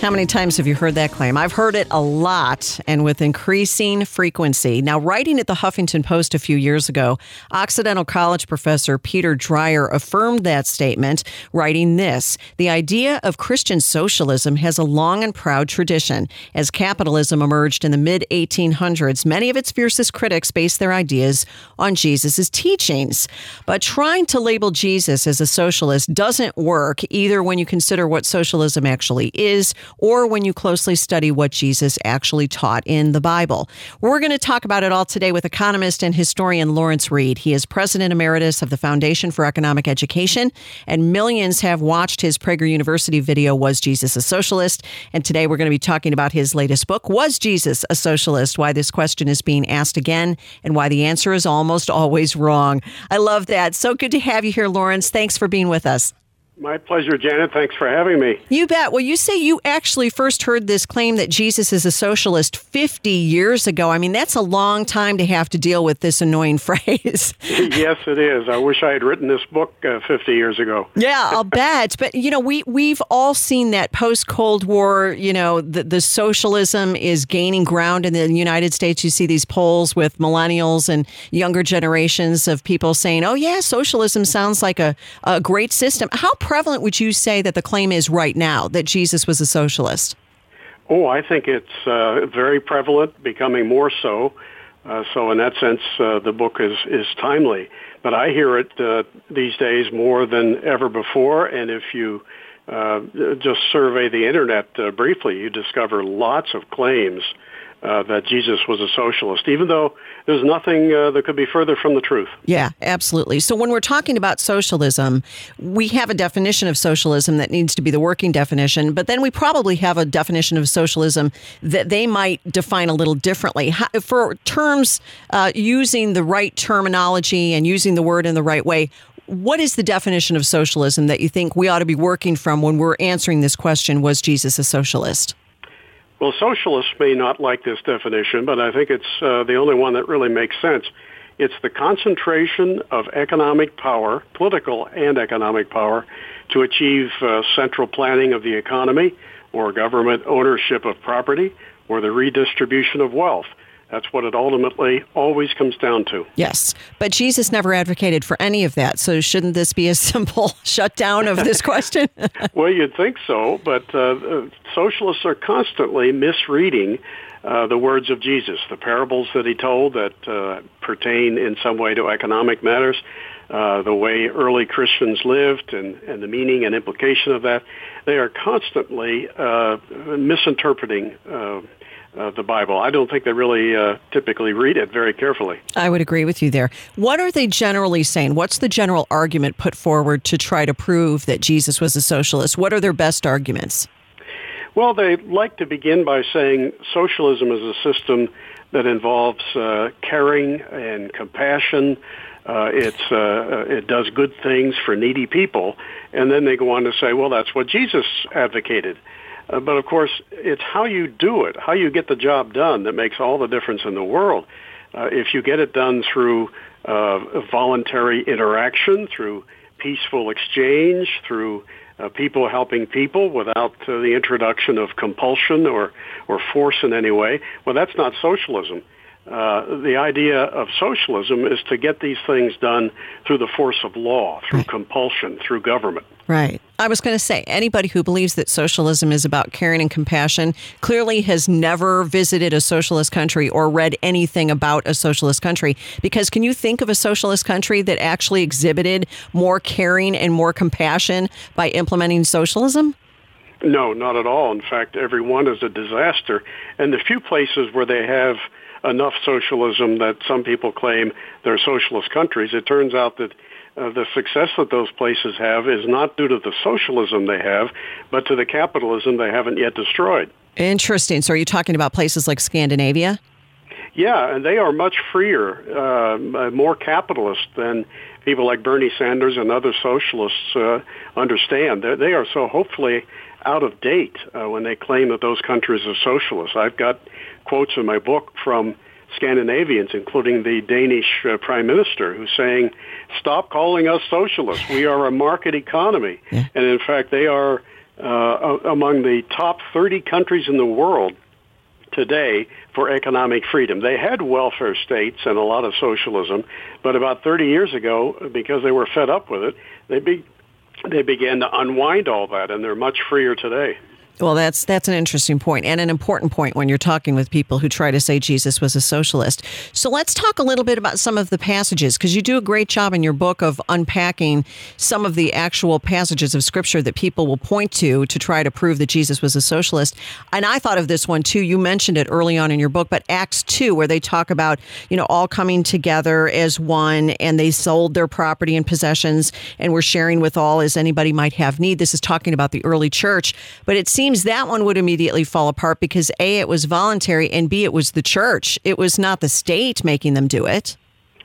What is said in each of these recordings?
How many times have you heard that claim? I've heard it a lot and with increasing frequency. Now, writing at the Huffington Post a few years ago, Occidental College professor Peter Dreier affirmed that statement, writing this The idea of Christian socialism has a long and proud tradition. As capitalism emerged in the mid 1800s, many of its fiercest critics based their ideas on Jesus' teachings. But trying to label Jesus as a socialist doesn't work either when you consider what socialism actually is or when you closely study what Jesus actually taught in the Bible. We're going to talk about it all today with economist and historian Lawrence Reed. He is president emeritus of the Foundation for Economic Education, and millions have watched his Prager University video, Was Jesus a Socialist? And today we're going to be talking about his latest book, Was Jesus a Socialist? Why this question is being asked again, and why the answer is almost always wrong. I love that. So good to have you here, Lawrence. Thanks for being with us. My pleasure, Janet. Thanks for having me. You bet. Well, you say you actually first heard this claim that Jesus is a socialist 50 years ago. I mean, that's a long time to have to deal with this annoying phrase. yes, it is. I wish I had written this book uh, 50 years ago. Yeah, I'll bet. But, you know, we, we've all seen that post Cold War, you know, the, the socialism is gaining ground in the United States. You see these polls with millennials and younger generations of people saying, oh, yeah, socialism sounds like a, a great system. How prevalent would you say that the claim is right now that Jesus was a socialist? Oh, I think it's uh, very prevalent, becoming more so. Uh, so, in that sense, uh, the book is, is timely. But I hear it uh, these days more than ever before. And if you uh, just survey the internet uh, briefly, you discover lots of claims uh, that Jesus was a socialist, even though there's nothing uh, that could be further from the truth. Yeah, absolutely. So when we're talking about socialism, we have a definition of socialism that needs to be the working definition, but then we probably have a definition of socialism that they might define a little differently. How, for terms uh, using the right terminology and using the word in the right way, what is the definition of socialism that you think we ought to be working from when we're answering this question was Jesus a socialist? Well, socialists may not like this definition, but I think it's uh, the only one that really makes sense. It's the concentration of economic power, political and economic power, to achieve uh, central planning of the economy or government ownership of property or the redistribution of wealth. That's what it ultimately always comes down to. Yes. But Jesus never advocated for any of that. So shouldn't this be a simple shutdown of this question? well, you'd think so. But uh, socialists are constantly misreading uh, the words of Jesus, the parables that he told that uh, pertain in some way to economic matters, uh, the way early Christians lived, and, and the meaning and implication of that. They are constantly uh, misinterpreting uh, the Bible. I don't think they really uh, typically read it very carefully. I would agree with you there. What are they generally saying? What's the general argument put forward to try to prove that Jesus was a socialist? What are their best arguments? Well, they like to begin by saying socialism is a system that involves uh, caring and compassion. Uh, it's uh, uh it does good things for needy people, and then they go on to say, well, that's what Jesus advocated. Uh, but of course, it's how you do it, how you get the job done that makes all the difference in the world. Uh, if you get it done through uh, voluntary interaction, through peaceful exchange, through uh, people helping people without uh, the introduction of compulsion or, or force in any way, well, that's not socialism. Uh, the idea of socialism is to get these things done through the force of law, through compulsion, through government. Right. I was going to say anybody who believes that socialism is about caring and compassion clearly has never visited a socialist country or read anything about a socialist country. Because can you think of a socialist country that actually exhibited more caring and more compassion by implementing socialism? No, not at all. In fact, every one is a disaster. And the few places where they have enough socialism that some people claim they're socialist countries. It turns out that uh, the success that those places have is not due to the socialism they have, but to the capitalism they haven't yet destroyed. Interesting. So, are you talking about places like Scandinavia? Yeah, and they are much freer, uh, more capitalist than people like Bernie Sanders and other socialists uh, understand. They're, they are so hopefully out of date uh, when they claim that those countries are socialist. I've got quotes in my book from Scandinavians, including the Danish uh, prime minister, who's saying, "Stop calling us socialists. We are a market economy." Yeah. And in fact, they are uh, among the top 30 countries in the world today for economic freedom. They had welfare states and a lot of socialism, but about 30 years ago, because they were fed up with it, they be, they began to unwind all that, and they're much freer today. Well, that's that's an interesting point and an important point when you're talking with people who try to say Jesus was a socialist. So let's talk a little bit about some of the passages because you do a great job in your book of unpacking some of the actual passages of scripture that people will point to to try to prove that Jesus was a socialist. And I thought of this one too. You mentioned it early on in your book, but Acts 2 where they talk about, you know, all coming together as one and they sold their property and possessions and were sharing with all as anybody might have need. This is talking about the early church, but it seems seems that one would immediately fall apart because A, it was voluntary, and B, it was the church. It was not the state making them do it.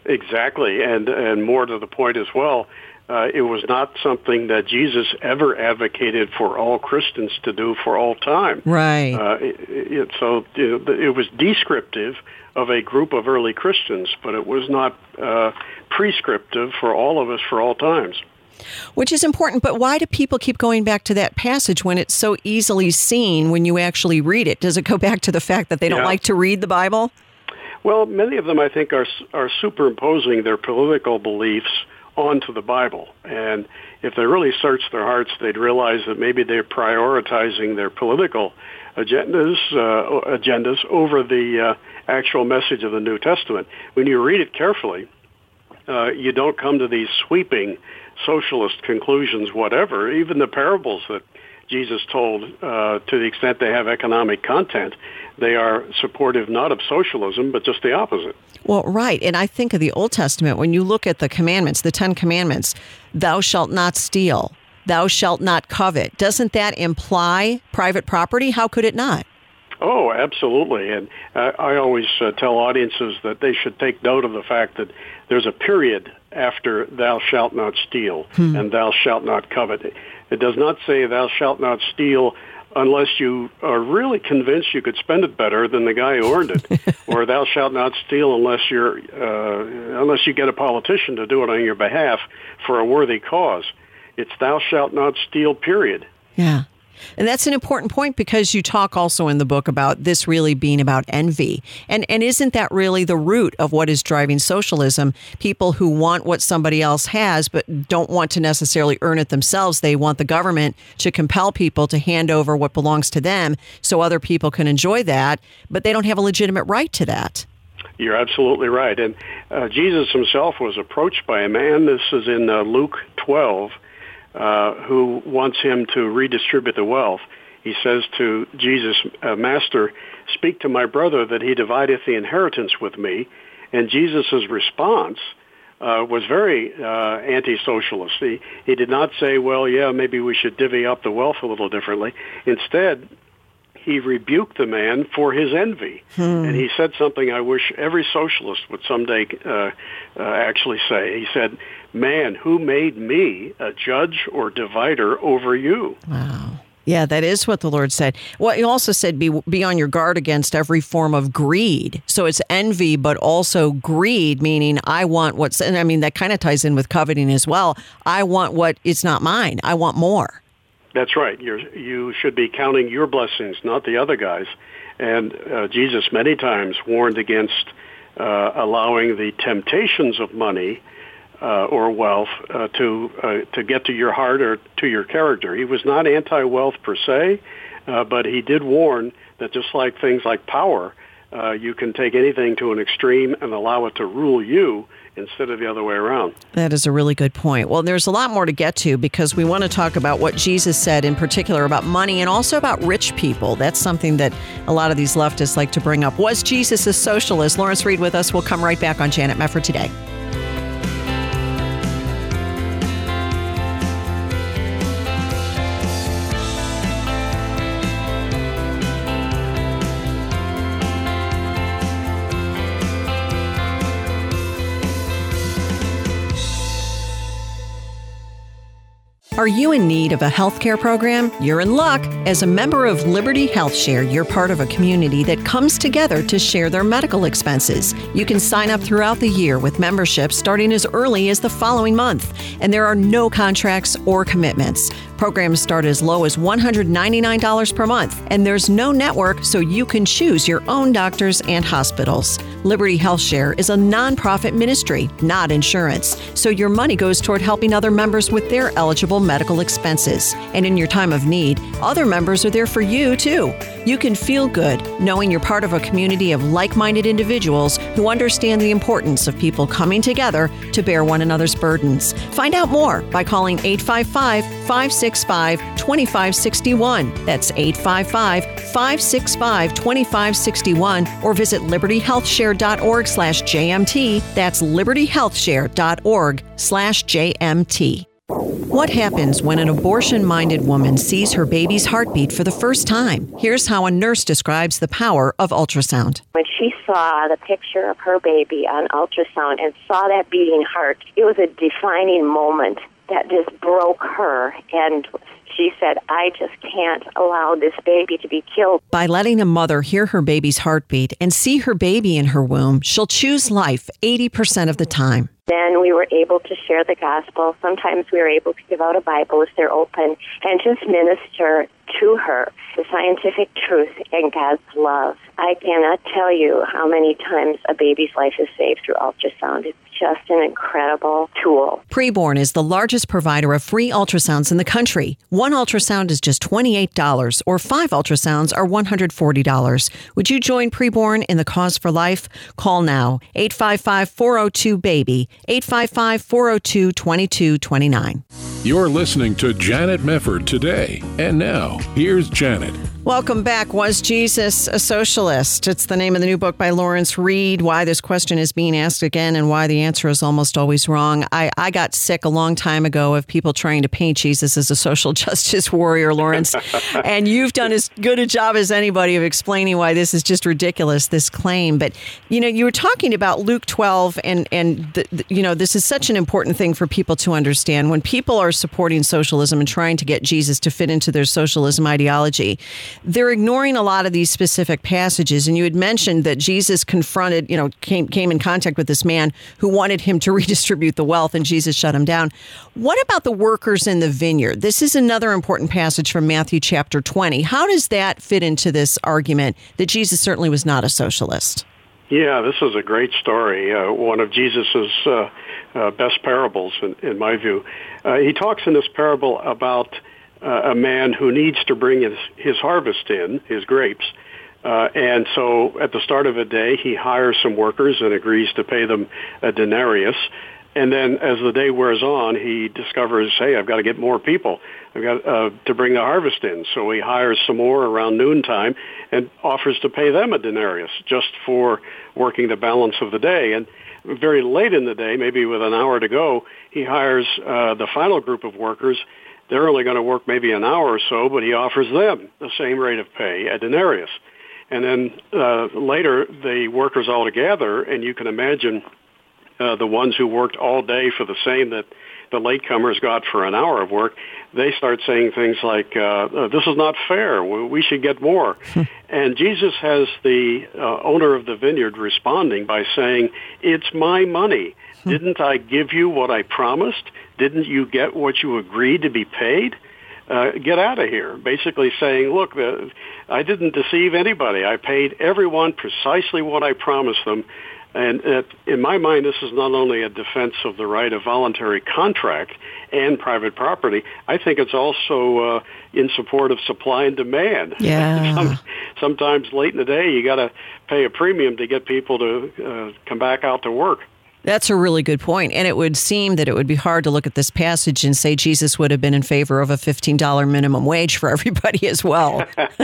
Exactly. And, and more to the point as well, uh, it was not something that Jesus ever advocated for all Christians to do for all time. Right. Uh, it, it, so it, it was descriptive of a group of early Christians, but it was not uh, prescriptive for all of us for all times. Which is important, but why do people keep going back to that passage when it's so easily seen when you actually read it? Does it go back to the fact that they don't yeah. like to read the Bible? Well, many of them, I think, are are superimposing their political beliefs onto the Bible, and if they really search their hearts, they'd realize that maybe they're prioritizing their political agendas uh, agendas over the uh, actual message of the New Testament. When you read it carefully, uh, you don't come to these sweeping socialist conclusions, whatever. Even the parables that Jesus told, uh, to the extent they have economic content, they are supportive not of socialism, but just the opposite. Well, right. And I think of the Old Testament, when you look at the commandments, the Ten Commandments, thou shalt not steal, thou shalt not covet, doesn't that imply private property? How could it not? Oh, absolutely. And uh, I always uh, tell audiences that they should take note of the fact that there's a period after thou shalt not steal hmm. and thou shalt not covet. It does not say thou shalt not steal unless you are really convinced you could spend it better than the guy who earned it, or thou shalt not steal unless you're uh, unless you get a politician to do it on your behalf for a worthy cause. It's thou shalt not steal. Period. Yeah. And that's an important point because you talk also in the book about this really being about envy. And and isn't that really the root of what is driving socialism? People who want what somebody else has but don't want to necessarily earn it themselves. They want the government to compel people to hand over what belongs to them so other people can enjoy that, but they don't have a legitimate right to that. You're absolutely right. And uh, Jesus himself was approached by a man. This is in uh, Luke 12 uh, who wants him to redistribute the wealth. He says to Jesus, uh, Master, speak to my brother that he divideth the inheritance with me. And Jesus' response uh, was very uh, anti-socialist. He, he did not say, well, yeah, maybe we should divvy up the wealth a little differently. Instead, he rebuked the man for his envy. Hmm. And he said something I wish every socialist would someday uh, uh, actually say. He said, Man, who made me a judge or divider over you? Wow. Yeah, that is what the Lord said. Well, he also said, be, be on your guard against every form of greed. So it's envy, but also greed, meaning I want what's, and I mean, that kind of ties in with coveting as well. I want what is not mine, I want more. That's right. You're, you should be counting your blessings, not the other guys. And uh, Jesus many times warned against uh, allowing the temptations of money uh, or wealth uh, to uh, to get to your heart or to your character. He was not anti-wealth per se, uh, but he did warn that just like things like power, uh, you can take anything to an extreme and allow it to rule you instead of the other way around. That is a really good point. Well, there's a lot more to get to because we want to talk about what Jesus said in particular about money and also about rich people. That's something that a lot of these leftists like to bring up. Was Jesus a socialist? Lawrence Reed with us. We'll come right back on Janet Mefford today. Are you in need of a healthcare program? You're in luck. As a member of Liberty Health Share, you're part of a community that comes together to share their medical expenses. You can sign up throughout the year with membership starting as early as the following month, and there are no contracts or commitments. Programs start as low as $199 per month, and there's no network, so you can choose your own doctors and hospitals. Liberty Health Share is a nonprofit ministry, not insurance, so your money goes toward helping other members with their eligible medical expenses. And in your time of need, other members are there for you too. You can feel good knowing you're part of a community of like minded individuals who understand the importance of people coming together to bear one another's burdens. Find out more by calling 855 565 2561. That's 855 565 2561 or visit libertyhealthshare.org slash JMT. That's libertyhealthshare.org slash JMT. What happens when an abortion minded woman sees her baby's heartbeat for the first time? Here's how a nurse describes the power of ultrasound. When she saw the picture of her baby on ultrasound and saw that beating heart, it was a defining moment that just broke her and she said, I just can't allow this baby to be killed. By letting a mother hear her baby's heartbeat and see her baby in her womb, she'll choose life 80% of the time. Then we were able to share the gospel. Sometimes we were able to give out a Bible if they're open and just minister to her the scientific truth and God's love. I cannot tell you how many times a baby's life is saved through ultrasound. It's just an incredible tool. Preborn is the largest provider of free ultrasounds in the country. One ultrasound is just $28, or five ultrasounds are $140. Would you join Preborn in the cause for life? Call now 855 402 BABY, 855 402 2229. You're listening to Janet Mefford today. And now, here's Janet. Welcome back. Was Jesus a socialist? It's the name of the new book by Lawrence Reed. Why this question is being asked again and why the answer is almost always wrong. I, I got sick a long time ago of people trying to paint Jesus as a social justice warrior, Lawrence. and you've done as good a job as anybody of explaining why this is just ridiculous, this claim. But, you know, you were talking about Luke 12, and, and the, the, you know, this is such an important thing for people to understand. When people are supporting socialism and trying to get Jesus to fit into their socialism ideology, they're ignoring a lot of these specific passages. And you had mentioned that Jesus confronted, you know, came came in contact with this man who wanted him to redistribute the wealth, and Jesus shut him down. What about the workers in the vineyard? This is another important passage from Matthew chapter 20. How does that fit into this argument that Jesus certainly was not a socialist? Yeah, this is a great story. Uh, one of Jesus's uh, uh, best parables, in, in my view. Uh, he talks in this parable about uh, a man who needs to bring his, his harvest in, his grapes. Uh, and so at the start of a day, he hires some workers and agrees to pay them a denarius. And then as the day wears on, he discovers, hey, I've got to get more people. I've got uh, to bring the harvest in. So he hires some more around noontime and offers to pay them a denarius just for working the balance of the day. And very late in the day, maybe with an hour to go, he hires uh, the final group of workers they're only going to work maybe an hour or so, but he offers them the same rate of pay, a denarius. And then uh, later, the workers all together, and you can imagine uh, the ones who worked all day for the same that the latecomers got for an hour of work, they start saying things like, uh, uh "This is not fair. We should get more." and Jesus has the uh, owner of the vineyard responding by saying, "It's my money. Didn't I give you what I promised? Didn't you get what you agreed to be paid? Uh, get out of here. Basically saying, look, uh, I didn't deceive anybody. I paid everyone precisely what I promised them. And in my mind, this is not only a defense of the right of voluntary contract and private property. I think it's also uh, in support of supply and demand. Yeah. Some, sometimes late in the day, you got to pay a premium to get people to uh, come back out to work. That's a really good point. And it would seem that it would be hard to look at this passage and say Jesus would have been in favor of a $15 minimum wage for everybody as well. yeah,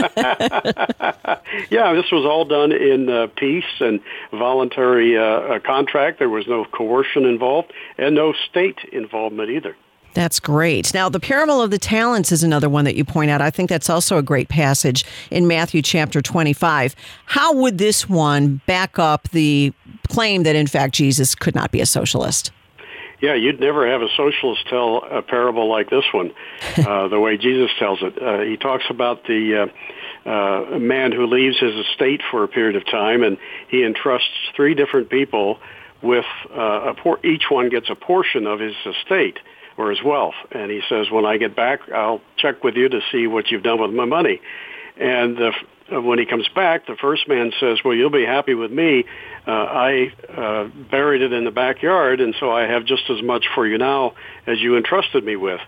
this was all done in uh, peace and voluntary uh, contract. There was no coercion involved and no state involvement either. That's great. Now, the parable of the talents is another one that you point out. I think that's also a great passage in Matthew chapter 25. How would this one back up the claim that, in fact, Jesus could not be a socialist? Yeah, you'd never have a socialist tell a parable like this one, uh, the way Jesus tells it. Uh, he talks about the uh, uh, man who leaves his estate for a period of time, and he entrusts three different people with uh, a por- each one gets a portion of his estate or his wealth. And he says, when I get back, I'll check with you to see what you've done with my money. And the, uh, when he comes back, the first man says, well, you'll be happy with me. Uh, I uh, buried it in the backyard, and so I have just as much for you now as you entrusted me with.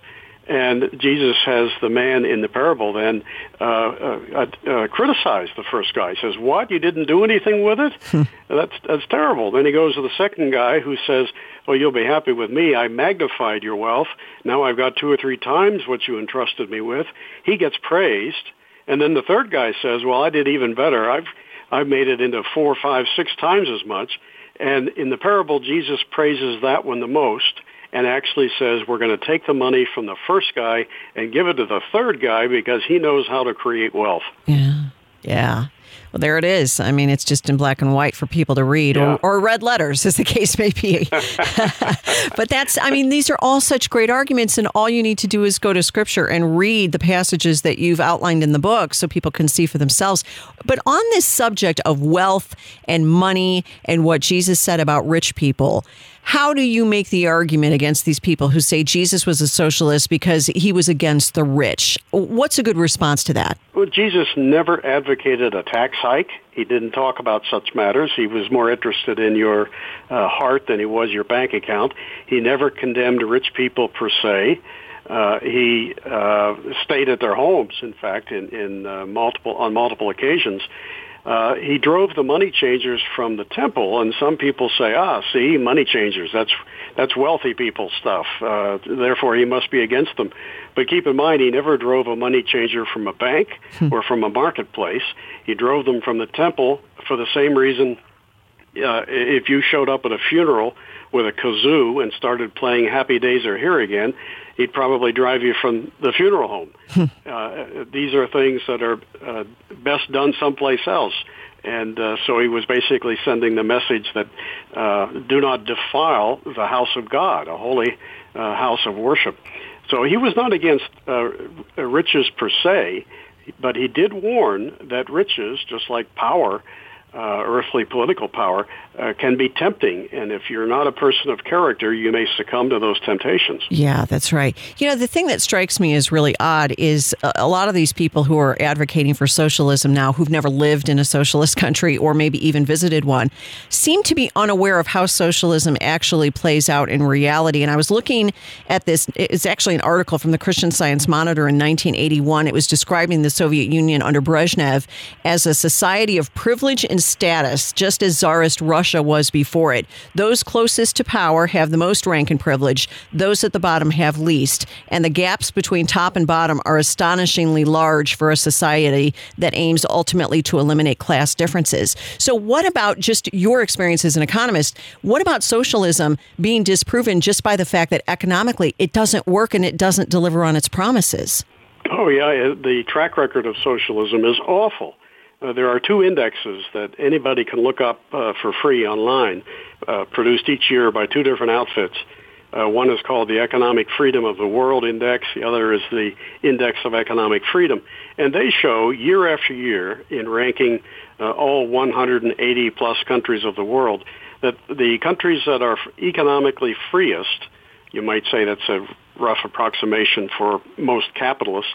And Jesus has the man in the parable then uh, uh, uh, criticize the first guy. He says, "What? You didn't do anything with it? that's that's terrible." Then he goes to the second guy who says, "Well, you'll be happy with me. I magnified your wealth. Now I've got two or three times what you entrusted me with." He gets praised, and then the third guy says, "Well, I did even better. I've I've made it into four, five, six times as much." And in the parable, Jesus praises that one the most and actually says we're going to take the money from the first guy and give it to the third guy because he knows how to create wealth. Yeah. Yeah. Well, there it is. I mean, it's just in black and white for people to read, yeah. or, or red letters, as the case may be. but that's, I mean, these are all such great arguments, and all you need to do is go to scripture and read the passages that you've outlined in the book so people can see for themselves. But on this subject of wealth and money and what Jesus said about rich people, how do you make the argument against these people who say Jesus was a socialist because he was against the rich? What's a good response to that? Well, Jesus never advocated a tax hike. He didn't talk about such matters. He was more interested in your uh, heart than he was your bank account. He never condemned rich people per se. Uh, he uh, stayed at their homes, in fact, in, in uh, multiple on multiple occasions, uh, he drove the money changers from the temple, and some people say, "Ah, see, money changers. That's that's wealthy people stuff. Uh, therefore, he must be against them." But keep in mind, he never drove a money changer from a bank hmm. or from a marketplace. He drove them from the temple for the same reason. Uh, if you showed up at a funeral with a kazoo and started playing "Happy Days Are Here Again," he'd probably drive you from the funeral home. Hmm. uh, these are things that are uh, best done someplace else. And uh, so he was basically sending the message that uh, do not defile the house of God, a holy uh, house of worship. So he was not against uh, riches per se, but he did warn that riches, just like power, uh, earthly political power uh, can be tempting. And if you're not a person of character, you may succumb to those temptations. Yeah, that's right. You know, the thing that strikes me as really odd is a lot of these people who are advocating for socialism now, who've never lived in a socialist country or maybe even visited one, seem to be unaware of how socialism actually plays out in reality. And I was looking at this, it's actually an article from the Christian Science Monitor in 1981. It was describing the Soviet Union under Brezhnev as a society of privilege and status, just as Tsarist Russia was before it. Those closest to power have the most rank and privilege, those at the bottom have least. And the gaps between top and bottom are astonishingly large for a society that aims ultimately to eliminate class differences. So, what about just your experience as an economist? What about socialism being disproven just by the fact that economically it doesn't work and it doesn't deliver on its promises? Oh, yeah. The track record of socialism is awful. Uh, there are two indexes that anybody can look up uh, for free online, uh, produced each year by two different outfits. Uh, one is called the Economic Freedom of the World Index. The other is the Index of Economic Freedom. And they show year after year in ranking uh, all 180 plus countries of the world that the countries that are economically freest, you might say that's a rough approximation for most capitalists,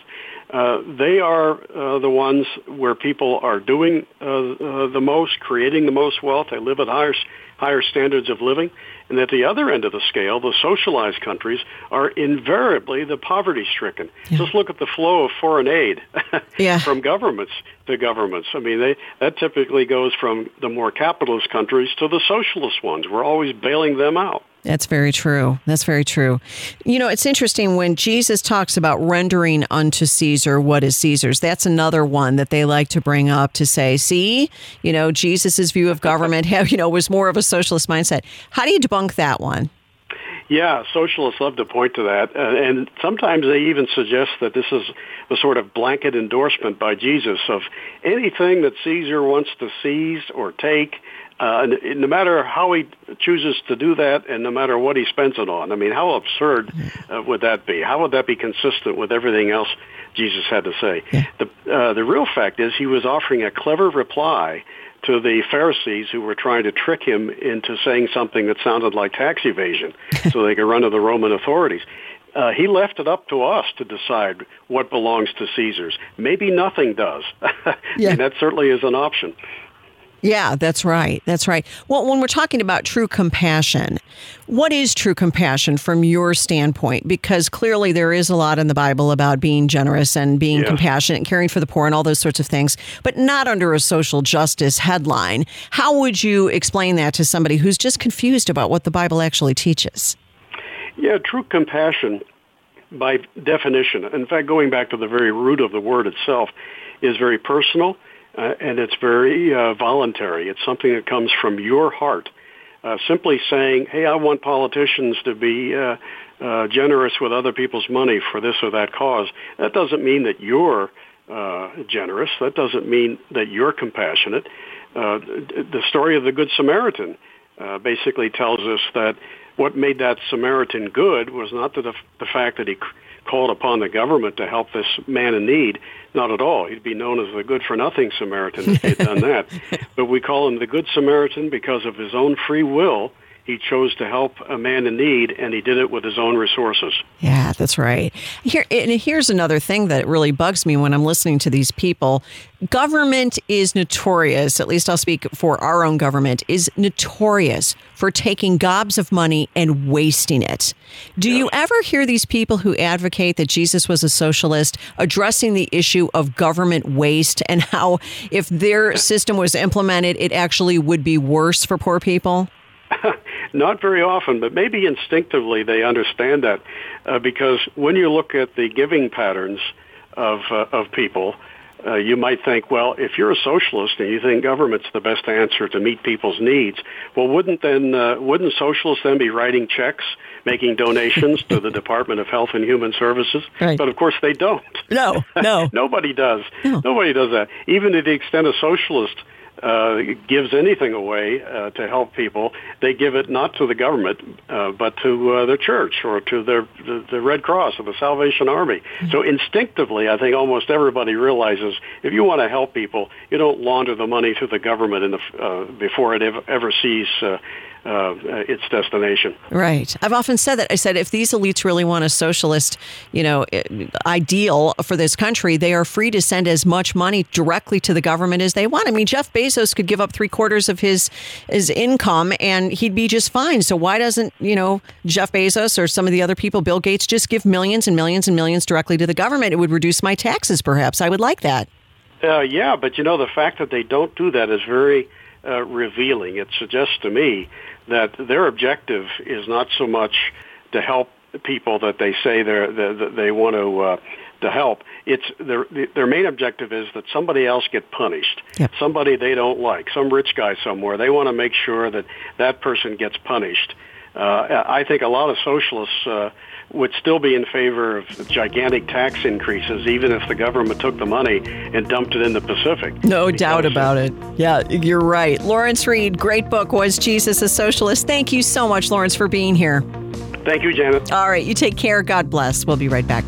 uh, they are uh, the ones where people are doing uh, uh, the most, creating the most wealth. They live at higher higher standards of living, And at the other end of the scale, the socialized countries are invariably the poverty stricken. Yeah. Just look at the flow of foreign aid yeah. from governments to governments. I mean, they, that typically goes from the more capitalist countries to the socialist ones. We're always bailing them out. That's very true. That's very true. You know, it's interesting when Jesus talks about rendering unto Caesar what is Caesar's. That's another one that they like to bring up to say, see, you know, Jesus's view of government, you know, was more of a socialist mindset. How do you debunk that one? Yeah, socialists love to point to that, uh, and sometimes they even suggest that this is the sort of blanket endorsement by Jesus of anything that Caesar wants to seize or take uh, no matter how he chooses to do that and no matter what he spends it on. I mean, how absurd uh, would that be? How would that be consistent with everything else Jesus had to say? Yeah. The, uh, the real fact is he was offering a clever reply to the Pharisees who were trying to trick him into saying something that sounded like tax evasion so they could run to the Roman authorities. Uh, he left it up to us to decide what belongs to Caesar's. Maybe nothing does. yeah. and that certainly is an option. Yeah, that's right. That's right. Well, when we're talking about true compassion, what is true compassion from your standpoint? Because clearly there is a lot in the Bible about being generous and being compassionate and caring for the poor and all those sorts of things, but not under a social justice headline. How would you explain that to somebody who's just confused about what the Bible actually teaches? Yeah, true compassion, by definition, in fact, going back to the very root of the word itself, is very personal uh, and it's very uh, voluntary. It's something that comes from your heart. Uh, simply saying, "Hey, I want politicians to be uh, uh, generous with other people's money for this or that cause," that doesn't mean that you're uh, generous. That doesn't mean that you're compassionate. Uh, the story of the Good Samaritan uh, basically tells us that what made that Samaritan good was not the, the fact that he called upon the government to help this man in need. Not at all. He'd be known as the good for nothing Samaritan if he had done that. But we call him the Good Samaritan because of his own free will he chose to help a man in need, and he did it with his own resources. Yeah, that's right. Here, and here's another thing that really bugs me when I'm listening to these people. Government is notorious, at least I'll speak for our own government, is notorious for taking gobs of money and wasting it. Do you ever hear these people who advocate that Jesus was a socialist addressing the issue of government waste and how if their system was implemented, it actually would be worse for poor people? Not very often, but maybe instinctively they understand that uh, because when you look at the giving patterns of uh, of people, uh, you might think, well, if you're a socialist and you think government's the best answer to meet people's needs, well, wouldn't then uh, wouldn't socialists then be writing checks, making donations to the Department of Health and Human Services? Right. But of course, they don't. No, no, nobody does. No. Nobody does that. Even to the extent a socialist uh, gives anything away uh, to help people, they give it not to the government, uh, but to uh, the church or to their, the, the Red Cross or the Salvation Army. Mm-hmm. So instinctively, I think almost everybody realizes if you want to help people, you don't launder the money to the government in the, uh, before it ever, ever sees uh, uh, its destination. Right. I've often said that. I said if these elites really want a socialist, you know, ideal for this country, they are free to send as much money directly to the government as they want. I mean, Jeff Bezos could give up three quarters of his his income and he'd be just fine. So why doesn't you know Jeff Bezos or some of the other people, Bill Gates, just give millions and millions and millions directly to the government? It would reduce my taxes, perhaps. I would like that. Uh, yeah, but you know the fact that they don't do that is very uh, revealing. It suggests to me that their objective is not so much to help people that they say they're, that they want to uh, to help. It's their their main objective is that somebody else get punished. Yep. Somebody they don't like, some rich guy somewhere. They want to make sure that that person gets punished. Uh, I think a lot of socialists uh, would still be in favor of gigantic tax increases, even if the government took the money and dumped it in the Pacific. No because doubt about it. Yeah, you're right. Lawrence Reed, great book, Was Jesus a Socialist? Thank you so much, Lawrence, for being here. Thank you, Janet. All right, you take care. God bless. We'll be right back.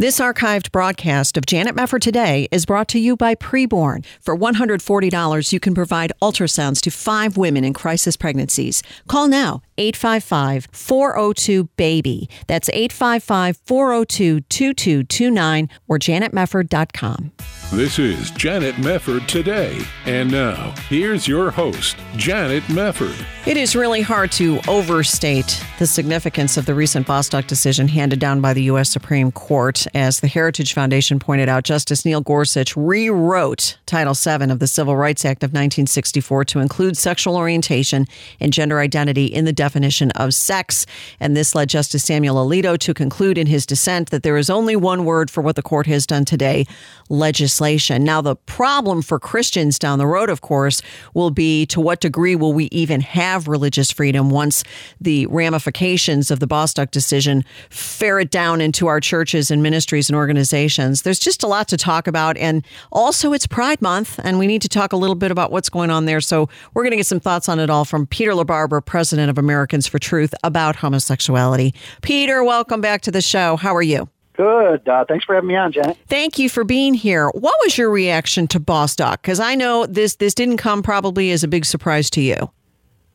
This archived broadcast of Janet Mefford Today is brought to you by Preborn. For $140, you can provide ultrasounds to five women in crisis pregnancies. Call now 855 402 BABY. That's 855 402 2229 or janetmefford.com. This is Janet Mefford today. And now, here's your host, Janet Mefford. It is really hard to overstate the significance of the recent Bostock decision handed down by the U.S. Supreme Court. As the Heritage Foundation pointed out, Justice Neil Gorsuch rewrote Title VII of the Civil Rights Act of 1964 to include sexual orientation and gender identity in the definition of sex. And this led Justice Samuel Alito to conclude in his dissent that there is only one word for what the court has done today legislation. Now, the problem for Christians down the road, of course, will be to what degree will we even have religious freedom once the ramifications of the Bostock decision ferret down into our churches and ministries and organizations? There's just a lot to talk about. And also, it's Pride Month, and we need to talk a little bit about what's going on there. So, we're going to get some thoughts on it all from Peter LaBarbera, president of Americans for Truth, about homosexuality. Peter, welcome back to the show. How are you? Good. Uh, thanks for having me on, Janet. Thank you for being here. What was your reaction to Bostock? Because I know this this didn't come probably as a big surprise to you.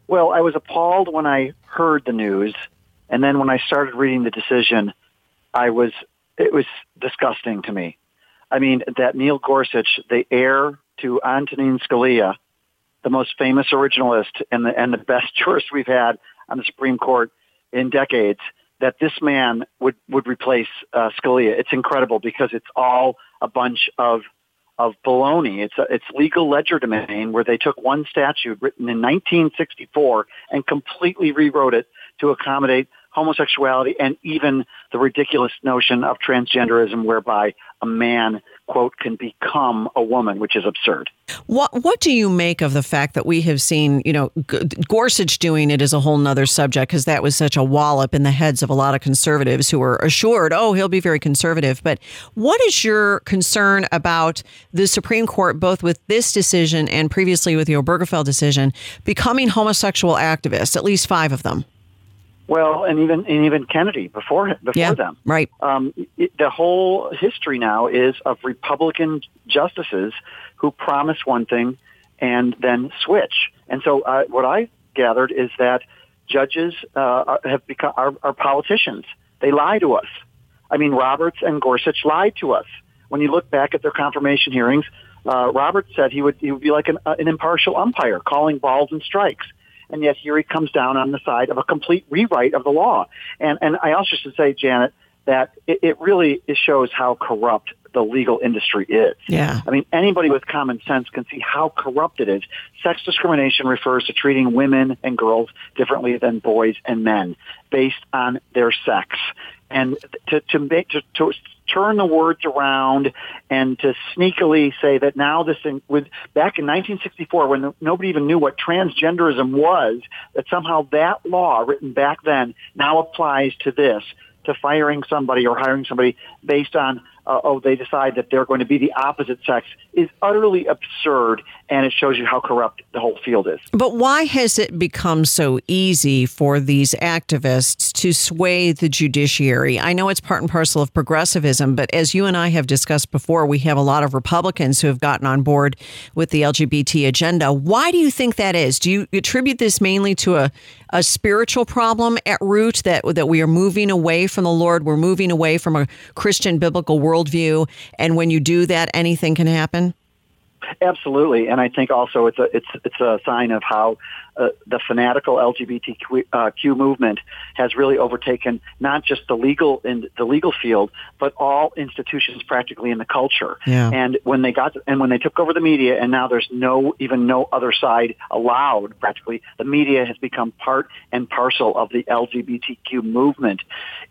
Well, I was appalled when I heard the news, and then when I started reading the decision, I was it was disgusting to me. I mean, that Neil Gorsuch, the heir to Antonin Scalia, the most famous originalist and the and the best jurist we've had on the Supreme Court in decades that this man would would replace uh, Scalia. It's incredible because it's all a bunch of of baloney. It's a, it's legal legerdemain where they took one statute written in 1964 and completely rewrote it to accommodate homosexuality and even the ridiculous notion of transgenderism whereby a man quote can become a woman which is absurd. What what do you make of the fact that we have seen you know gorsuch doing it is a whole nother subject because that was such a wallop in the heads of a lot of conservatives who were assured oh he'll be very conservative. But what is your concern about the supreme court both with this decision and previously with the obergefell decision becoming homosexual activists at least five of them well, and even and even Kennedy before before yeah, them, right? Um, it, the whole history now is of Republican justices who promise one thing and then switch. And so, uh, what I gathered is that judges uh, are, have become are, are politicians. They lie to us. I mean, Roberts and Gorsuch lied to us. When you look back at their confirmation hearings, uh, Roberts said he would he would be like an, uh, an impartial umpire, calling balls and strikes and yet here he comes down on the side of a complete rewrite of the law. And and I also should say, Janet, that it, it really it shows how corrupt the legal industry is. Yeah. I mean, anybody with common sense can see how corrupt it is. Sex discrimination refers to treating women and girls differently than boys and men based on their sex. And to, to make, to, to turn the words around and to sneakily say that now this thing with back in 1964 when nobody even knew what transgenderism was that somehow that law written back then now applies to this to firing somebody or hiring somebody based on uh, oh, they decide that they're going to be the opposite sex is utterly absurd, and it shows you how corrupt the whole field is. But why has it become so easy for these activists to sway the judiciary? I know it's part and parcel of progressivism, but as you and I have discussed before, we have a lot of Republicans who have gotten on board with the LGBT agenda. Why do you think that is? Do you attribute this mainly to a, a spiritual problem at root that that we are moving away from the Lord, we're moving away from a Christian biblical world? Worldview. And when you do that, anything can happen? Absolutely, and I think also it's a it's it's a sign of how uh, the fanatical LGBTQ uh, movement has really overtaken not just the legal in the legal field, but all institutions practically in the culture. Yeah. And when they got and when they took over the media, and now there's no even no other side allowed. Practically, the media has become part and parcel of the LGBTQ movement.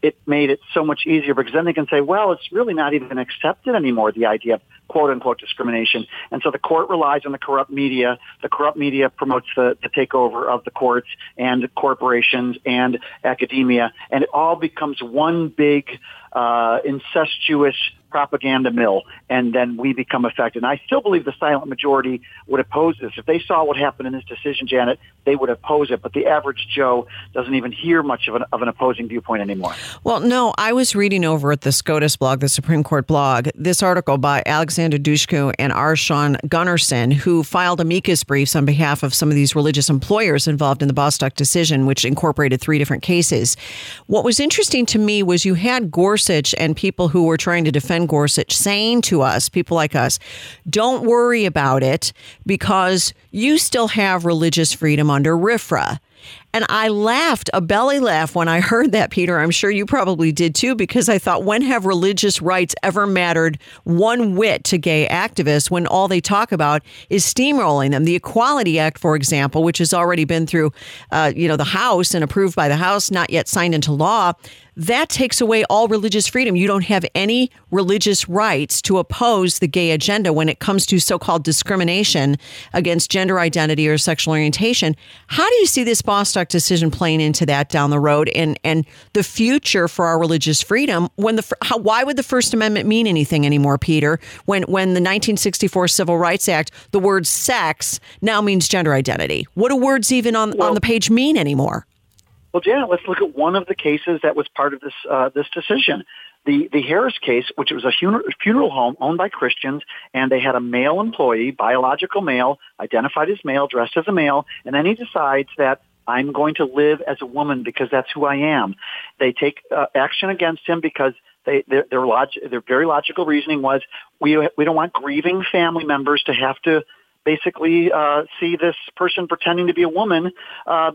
It made it so much easier because then they can say, well, it's really not even accepted anymore. The idea of quote unquote discrimination. And so the court relies on the corrupt media. The corrupt media promotes the, the takeover of the courts and corporations and academia. And it all becomes one big uh, incestuous propaganda mill, and then we become affected. And I still believe the silent majority would oppose this. If they saw what happened in this decision, Janet, they would oppose it. But the average Joe doesn't even hear much of an, of an opposing viewpoint anymore. Well, no, I was reading over at the SCOTUS blog, the Supreme Court blog, this article by Alexander Dushku and Arshawn Gunnarsson, who filed amicus briefs on behalf of some of these religious employers involved in the Bostock decision, which incorporated three different cases. What was interesting to me was you had Gorsuch and people who were trying to defend Gorsuch saying to us, people like us, don't worry about it because you still have religious freedom under RFRA. And I laughed, a belly laugh, when I heard that, Peter. I'm sure you probably did too, because I thought, when have religious rights ever mattered one whit to gay activists when all they talk about is steamrolling them? The Equality Act, for example, which has already been through, uh, you know, the House and approved by the House, not yet signed into law, that takes away all religious freedom. You don't have any religious rights to oppose the gay agenda when it comes to so called discrimination against gender identity or sexual orientation. How do you see this Decision playing into that down the road and, and the future for our religious freedom? When the how, Why would the First Amendment mean anything anymore, Peter? When, when the 1964 Civil Rights Act, the word sex now means gender identity. What do words even on, well, on the page mean anymore? Well, Janet, let's look at one of the cases that was part of this uh, this decision. The the Harris case, which was a funeral home owned by Christians, and they had a male employee, biological male, identified as male, dressed as a male, and then he decides that I'm going to live as a woman because that's who I am. They take uh, action against him because they, their, their, log, their very logical reasoning was we we don't want grieving family members to have to basically uh, see this person pretending to be a woman uh,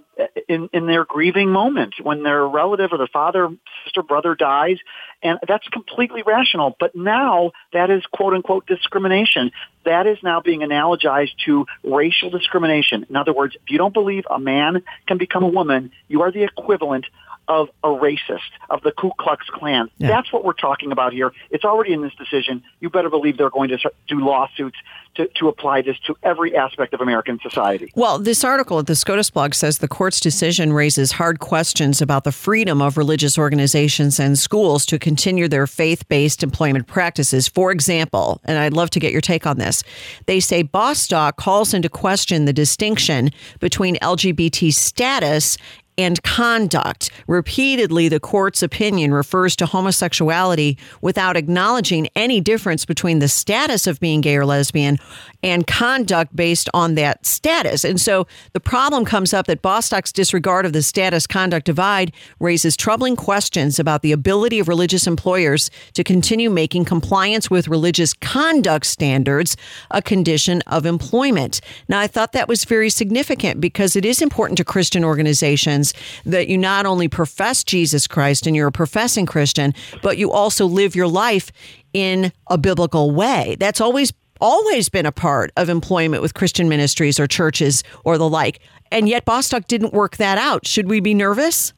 in in their grieving moment when their relative or their father, sister, brother dies, and that's completely rational. But now that is quote unquote discrimination. That is now being analogized to racial discrimination. In other words, if you don't believe a man can become a woman, you are the equivalent of a racist, of the Ku Klux Klan. Yeah. That's what we're talking about here. It's already in this decision. You better believe they're going to do lawsuits to, to apply this to every aspect of American society. Well, this article at the SCOTUS blog says the court's decision raises hard questions about the freedom of religious organizations and schools to continue their faith based employment practices. For example, and I'd love to get your take on this, they say Bostock calls into question the distinction between LGBT status and conduct. Repeatedly, the court's opinion refers to homosexuality without acknowledging any difference between the status of being gay or lesbian and conduct based on that status. And so the problem comes up that Bostock's disregard of the status conduct divide raises troubling questions about the ability of religious employers to continue making compliance with religious conduct standards a condition of employment. Now, I thought that was very significant because it is important to Christian organizations that you not only profess Jesus Christ and you're a professing Christian, but you also live your life in a biblical way. That's always always been a part of employment with Christian ministries or churches or the like. And yet Bostock didn't work that out. Should we be nervous?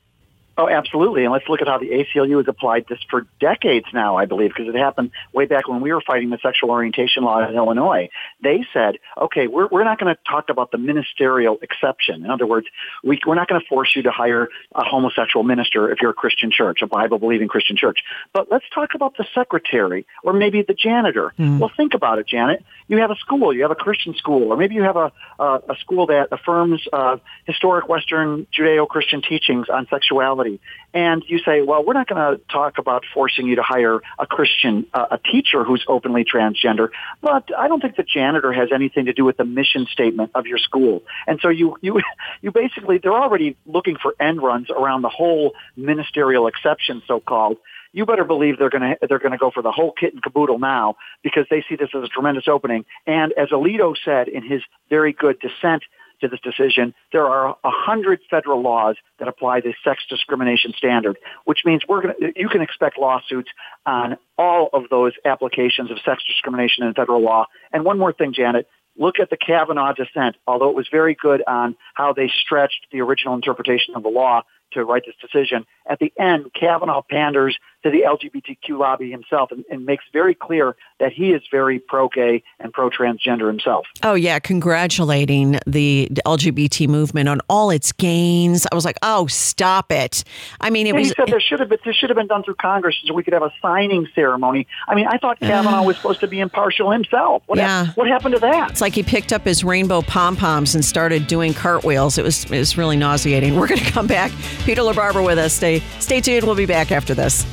Oh, absolutely. And let's look at how the ACLU has applied this for decades now, I believe, because it happened way back when we were fighting the sexual orientation law in Illinois. They said, okay, we're, we're not going to talk about the ministerial exception. In other words, we, we're not going to force you to hire a homosexual minister if you're a Christian church, a Bible-believing Christian church. But let's talk about the secretary or maybe the janitor. Mm. Well, think about it, Janet. You have a school, you have a Christian school, or maybe you have a, a, a school that affirms uh, historic Western Judeo-Christian teachings on sexuality and you say, well, we're not going to talk about forcing you to hire a Christian, uh, a teacher who's openly transgender, but I don't think the janitor has anything to do with the mission statement of your school. And so you, you, you basically, they're already looking for end runs around the whole ministerial exception, so-called you better believe they're going to they're going to go for the whole kit and caboodle now because they see this as a tremendous opening. And as Alito said in his very good dissent to this decision, there are a hundred federal laws that apply the sex discrimination standard, which means we're going to, you can expect lawsuits on all of those applications of sex discrimination in federal law. And one more thing, Janet, look at the Kavanaugh dissent. Although it was very good on how they stretched the original interpretation of the law, to write this decision. At the end, Kavanaugh panders to the LGBTQ lobby himself and, and makes very clear that he is very pro-gay and pro-transgender himself. Oh yeah, congratulating the LGBT movement on all its gains. I was like, oh, stop it. I mean, it was. he said there should have been this should have been done through Congress so we could have a signing ceremony. I mean, I thought Kavanaugh was supposed to be impartial himself. What, Yeah. hap- what happened to that? It's like he picked up his rainbow pom poms and started doing cartwheels. It was it was really nauseating. We're going to come back. Peter LaBarbera with us. Stay stay tuned. We'll be back after this.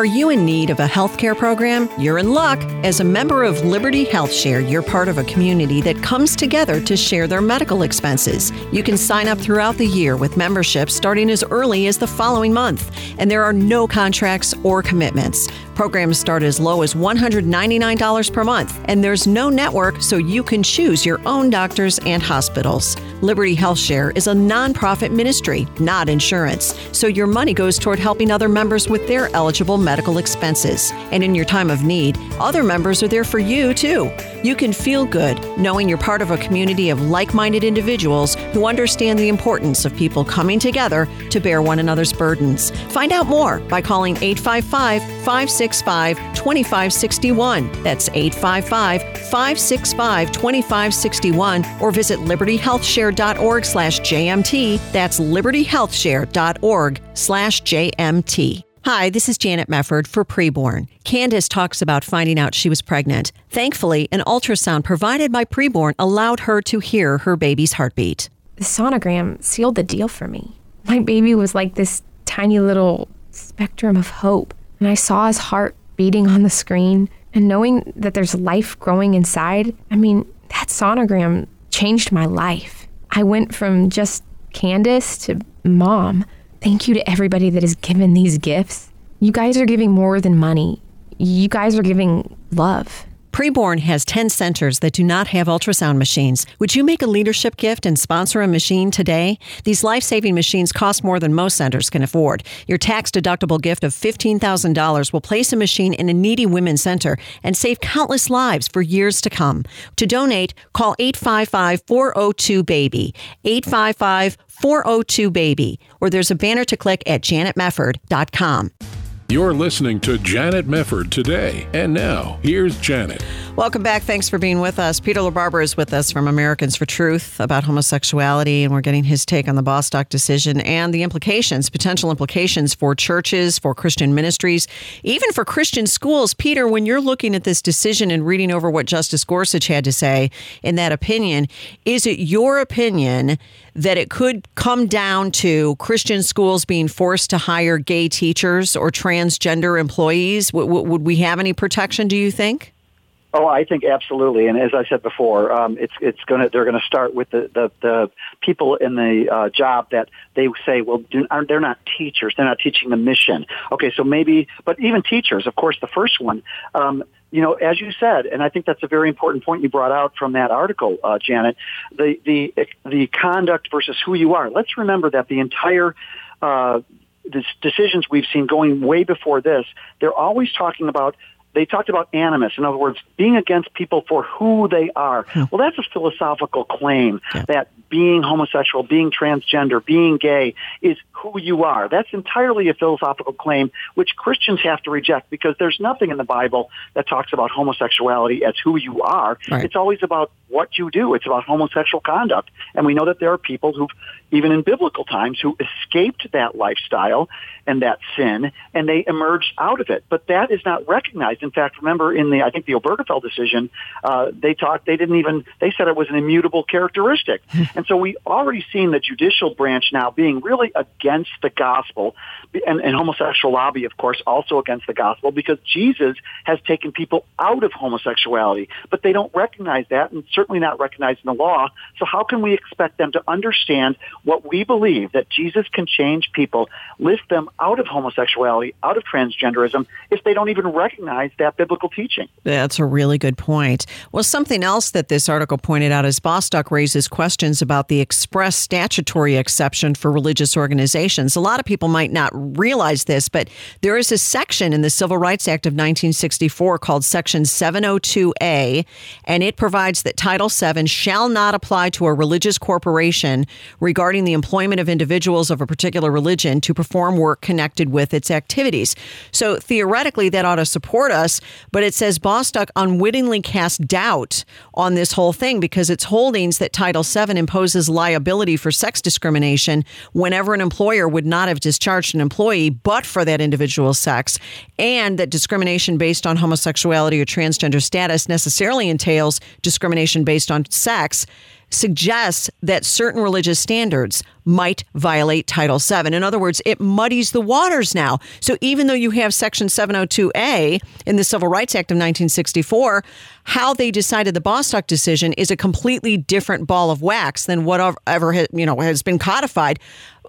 Are you in need of a healthcare program? You're in luck. As a member of Liberty Health Share, you're part of a community that comes together to share their medical expenses. You can sign up throughout the year with membership starting as early as the following month, and there are no contracts or commitments. Programs start as low as $199 per month, and there's no network, so you can choose your own doctors and hospitals. Liberty Health Share is a nonprofit ministry, not insurance, so your money goes toward helping other members with their eligible medical expenses. And in your time of need, other members are there for you too. You can feel good knowing you're part of a community of like minded individuals who understand the importance of people coming together to bear one another's burdens. Find out more by calling 855 565 2561. That's 855 565 2561 or visit libertyhealthshare.org slash JMT. That's libertyhealthshare.org slash JMT. Hi, this is Janet Mefford for Preborn. Candace talks about finding out she was pregnant. Thankfully, an ultrasound provided by Preborn allowed her to hear her baby's heartbeat. The sonogram sealed the deal for me. My baby was like this tiny little spectrum of hope. And I saw his heart beating on the screen. And knowing that there's life growing inside, I mean, that sonogram changed my life. I went from just Candace to mom. Thank you to everybody that has given these gifts. You guys are giving more than money, you guys are giving love. Preborn has 10 centers that do not have ultrasound machines. Would you make a leadership gift and sponsor a machine today? These life saving machines cost more than most centers can afford. Your tax deductible gift of $15,000 will place a machine in a needy women's center and save countless lives for years to come. To donate, call 855 402 BABY. 855 402 BABY. Or there's a banner to click at janetmefford.com. You're listening to Janet Mefford today. And now, here's Janet. Welcome back. Thanks for being with us. Peter LaBarbera is with us from Americans for Truth about homosexuality, and we're getting his take on the Bostock decision and the implications, potential implications for churches, for Christian ministries, even for Christian schools. Peter, when you're looking at this decision and reading over what Justice Gorsuch had to say in that opinion, is it your opinion that it could come down to Christian schools being forced to hire gay teachers or transgender employees? W- w- would we have any protection, do you think? Oh, I think absolutely. And as I said before, um, it's it's going to they're going to start with the, the the people in the uh, job that they say, well, do, aren't they're not teachers? They're not teaching the mission. Okay, so maybe, but even teachers, of course, the first one. Um, you know, as you said, and I think that's a very important point you brought out from that article, uh, Janet. The the the conduct versus who you are. Let's remember that the entire uh, the decisions we've seen going way before this, they're always talking about they talked about animus. In other words, being against people for who they are. Well, that's a philosophical claim that being homosexual, being transgender, being gay is who you are. That's entirely a philosophical claim which Christians have to reject because there's nothing in the Bible that talks about homosexuality as who you are. Right. It's always about what you do. It's about homosexual conduct. And we know that there are people who, even in biblical times, who escaped that lifestyle and that sin and they emerged out of it. But that is not recognized. In fact, remember in the, I think the Obergefell decision, uh, they talked, they didn't even, they said it was an immutable characteristic. And so we already seen the judicial branch now being really against the gospel and, and homosexual lobby, of course, also against the gospel because Jesus has taken people out of homosexuality, but they don't recognize that and certainly not recognize in the law. So how can we expect them to understand what we believe that Jesus can change people, lift them out of homosexuality, out of transgenderism, if they don't even recognize that biblical teaching? That's a really good point. Well, something else that this article pointed out is Bostock raises questions about the express statutory exception for religious organizations. A lot of people might not realize this, but there is a section in the Civil Rights Act of 1964 called Section 702A, and it provides that Title VII shall not apply to a religious corporation regarding the employment of individuals of a particular religion to perform work connected with its activities. So theoretically, that ought to support us, but it says Bostock unwittingly cast doubt on this whole thing because its holdings that Title VII imposes liability for sex discrimination whenever an employer would not have discharged an employee but for that individual's sex, and that discrimination based on homosexuality or transgender status necessarily entails discrimination based on sex suggests that certain religious standards might violate Title VII. In other words, it muddies the waters now. So even though you have Section 702A in the Civil Rights Act of 1964, how they decided the Bostock decision is a completely different ball of wax than whatever you know has been codified.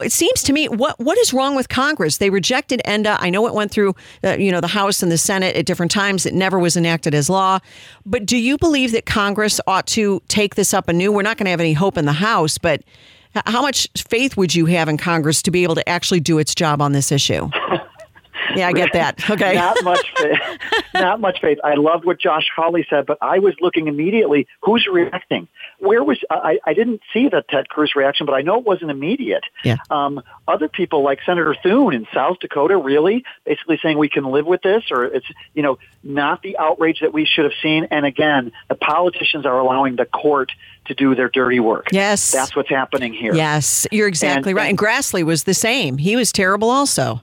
It seems to me what what is wrong with Congress? They rejected ENDA. I know it went through uh, you know the House and the Senate at different times. It never was enacted as law. But do you believe that Congress ought to take this up anew? We're not going to have any hope in the House, but how much faith would you have in Congress to be able to actually do its job on this issue? Yeah, I get that. Okay. not much faith. not much faith. I loved what Josh Hawley said, but I was looking immediately, who's reacting? Where was, I, I didn't see the Ted Cruz reaction, but I know it wasn't immediate. Yeah. Um, other people like Senator Thune in South Dakota, really, basically saying we can live with this, or it's, you know, not the outrage that we should have seen. And again, the politicians are allowing the court to do their dirty work. Yes. That's what's happening here. Yes, you're exactly And- right. And Grassley was the same. He was terrible also.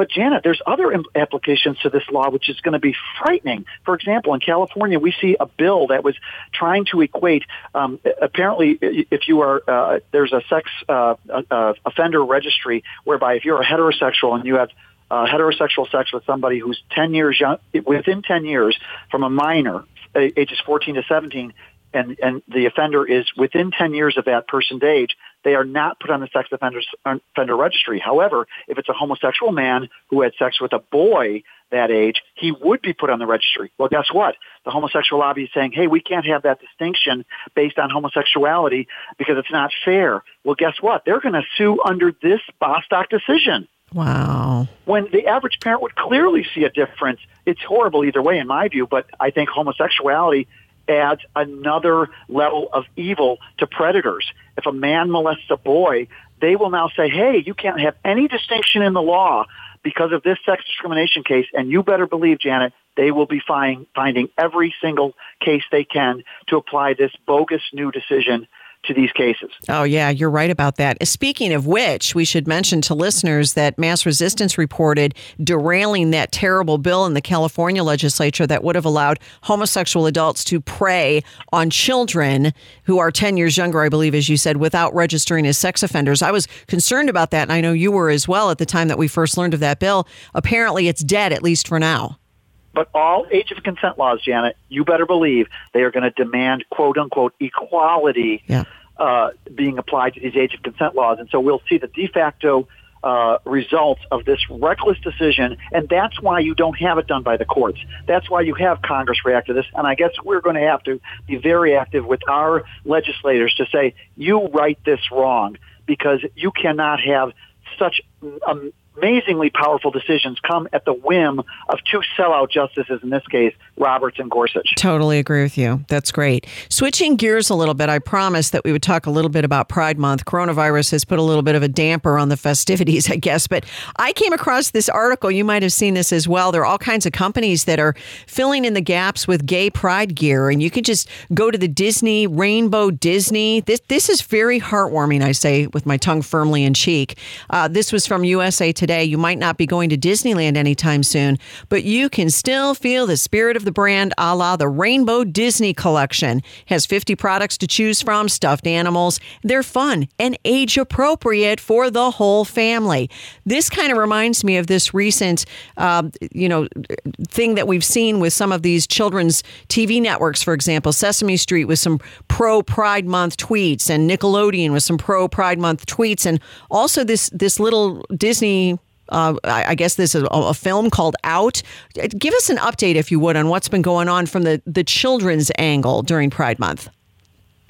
But Janet, there's other applications to this law which is going to be frightening. For example, in California, we see a bill that was trying to equate. Um, apparently, if you are uh, there's a sex uh, uh, offender registry whereby if you're a heterosexual and you have uh, heterosexual sex with somebody who's 10 years young, within 10 years from a minor, ages 14 to 17, and, and the offender is within 10 years of that person's age, they are not put on the sex offenders, offender registry. However, if it's a homosexual man who had sex with a boy that age, he would be put on the registry. Well, guess what? The homosexual lobby is saying, hey, we can't have that distinction based on homosexuality because it's not fair. Well, guess what? They're going to sue under this Bostock decision Wow. when the average parent would clearly see a difference. It's horrible either way, in my view, but I think homosexuality adds another level of evil to predators. If a man molests a boy, they will now say, hey, you can't have any distinction in the law because of this sex discrimination case, and you better believe, Janet, they will be find, finding every single case they can to apply this bogus new decision to these cases. Oh, yeah, you're right about that. Speaking of which, we should mention to listeners that Mass Resistance reported derailing that terrible bill in the California legislature that would have allowed homosexual adults to prey on children who are 10 years younger, I believe, as you said, without registering as sex offenders. I was concerned about that, and I know you were as well at the time that we first learned of that bill. Apparently, it's dead, at least for now. But all age of consent laws, Janet, you better believe they are going to demand quote unquote equality Yeah. uh, being applied to these age of consent laws. And so we'll see the de facto uh, results of this reckless decision. And that's why you don't have it done by the courts. That's why you have Congress react to this. And I guess we're going to have to be very active with our legislators to say, you write this wrong because you cannot have such um, amazingly powerful decisions come at the whim of two sellout justices, in this case, Roberts and Gorsuch. Totally agree with you. That's great. Switching gears a little bit, I promised that we would talk a little bit about Pride Month. Coronavirus has put a little bit of a damper on the festivities, I guess. But I came across this article. You might have seen this as well. There are all kinds of companies that are filling in the gaps with gay pride gear, and you can just go to the Disney Rainbow Disney. This this is very heartwarming. I say with my tongue firmly in cheek. Uh, this was from USA today. You might not be going to Disneyland anytime soon, but you can still feel the spirit of the brand a la the Rainbow Disney Collection. Has 50 products to choose from, stuffed animals. They're fun and age appropriate for the whole family. This kind of reminds me of this recent, uh, you know, thing that we've seen with some of these children's TV networks, for example, Sesame Street with some pro Pride Month tweets and Nickelodeon with some pro Pride Month tweets, and also this this little Disney. Uh, I guess this is a, a, film called Out. Give us an update, if you would, on what's been going on from the, the children's angle during Pride Month.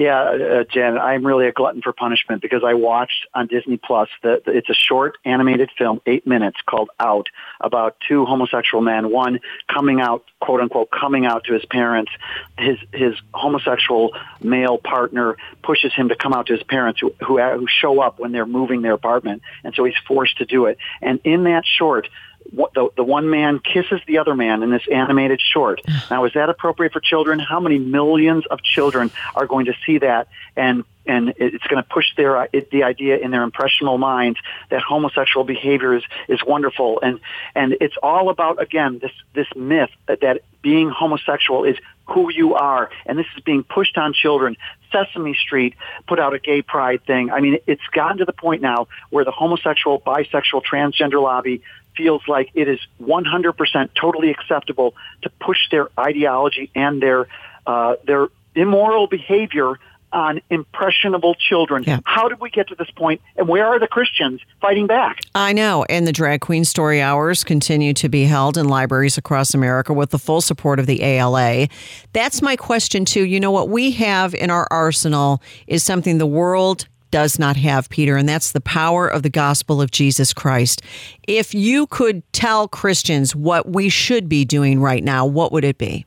Yeah, uh, Jen, I'm really a glutton for punishment because I watched on Disney Plus that it's a short animated film, eight minutes, called Out, about two homosexual men. One coming out, quote unquote, coming out to his parents. His his homosexual male partner pushes him to come out to his parents, who who, who show up when they're moving their apartment, and so he's forced to do it. And in that short, the, the one man kisses the other man in this animated short. Now, is that appropriate for children? How many millions of children are going to see that and and it's going to push their uh, it, the idea in their impressionable minds that homosexual behavior is, is wonderful and and it's all about again this this myth that, that being homosexual is who you are and this is being pushed on children Sesame Street put out a gay pride thing. I mean, it's gotten to the point now where the homosexual, bisexual, transgender lobby feels like it is 100% totally acceptable to push their ideology and their uh, their immoral behavior on impressionable children. Yeah. How did we get to this point, and where are the Christians fighting back? I know, and the drag queen story hours continue to be held in libraries across America with the full support of the ALA. That's my question too. You know what we have in our arsenal is something the world does not have, Peter, and that's the power of the gospel of Jesus Christ. If you could tell Christians what we should be doing right now, what would it be?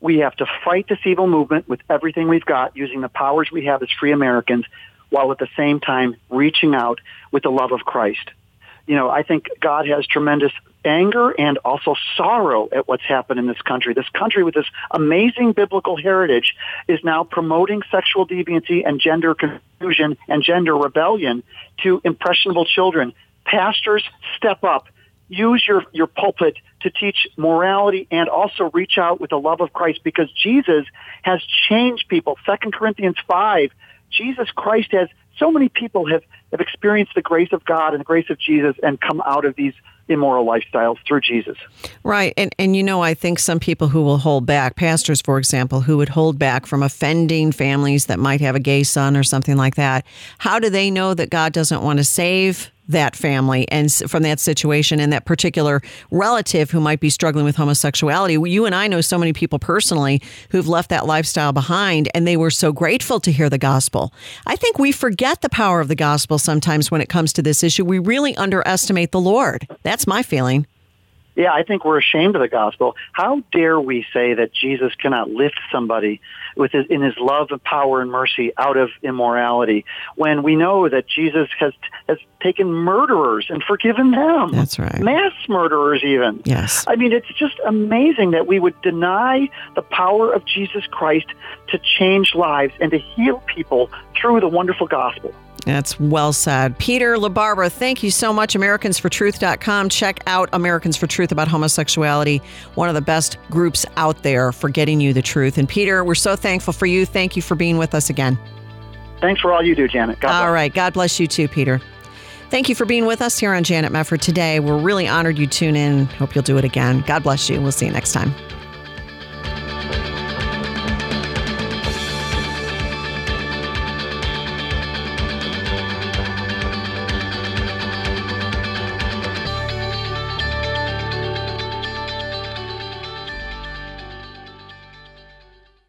We have to fight this evil movement with everything we've got, using the powers we have as free Americans, while at the same time reaching out with the love of Christ. You know, I think God has tremendous anger and also sorrow at what's happened in this country. This country with this amazing biblical heritage is now promoting sexual deviancy and gender confusion and gender rebellion to impressionable children. Pastors, step up. Use your, your pulpit to teach morality and also reach out with the love of Christ because Jesus has changed people. Second Corinthians 5, Jesus Christ has, so many people have, have experienced the grace of God and the grace of Jesus and come out of these immoral lifestyles through Jesus. Right. And and you know, I think some people who will hold back, pastors for example, who would hold back from offending families that might have a gay son or something like that, how do they know that God doesn't want to save that family and from that situation and that particular relative who might be struggling with homosexuality. You and I know so many people personally who've left that lifestyle behind and they were so grateful to hear the gospel. I think we forget the power of the gospel sometimes when it comes to this issue. We really underestimate the Lord. That's my feeling. Yeah, I think we're ashamed of the gospel. How dare we say that Jesus cannot lift somebody with his, in his love and power and mercy out of immorality when we know that Jesus has has taken murderers and forgiven them. That's right. Mass murderers even. Yes. I mean, it's just amazing that we would deny the power of Jesus Christ to change lives and to heal people through the wonderful gospel. That's well said. Peter LaBarbera, thank you so much. AmericansForTruth.com. Check out Americans for Truth about homosexuality, one of the best groups out there for getting you the truth. And Peter, we're so thankful for you. Thank you for being with us again. Thanks for all you do, Janet. God all right. God bless you too, Peter. Thank you for being with us here on Janet Mefford today. We're really honored you tune in. Hope you'll do it again. God bless you. We'll see you next time.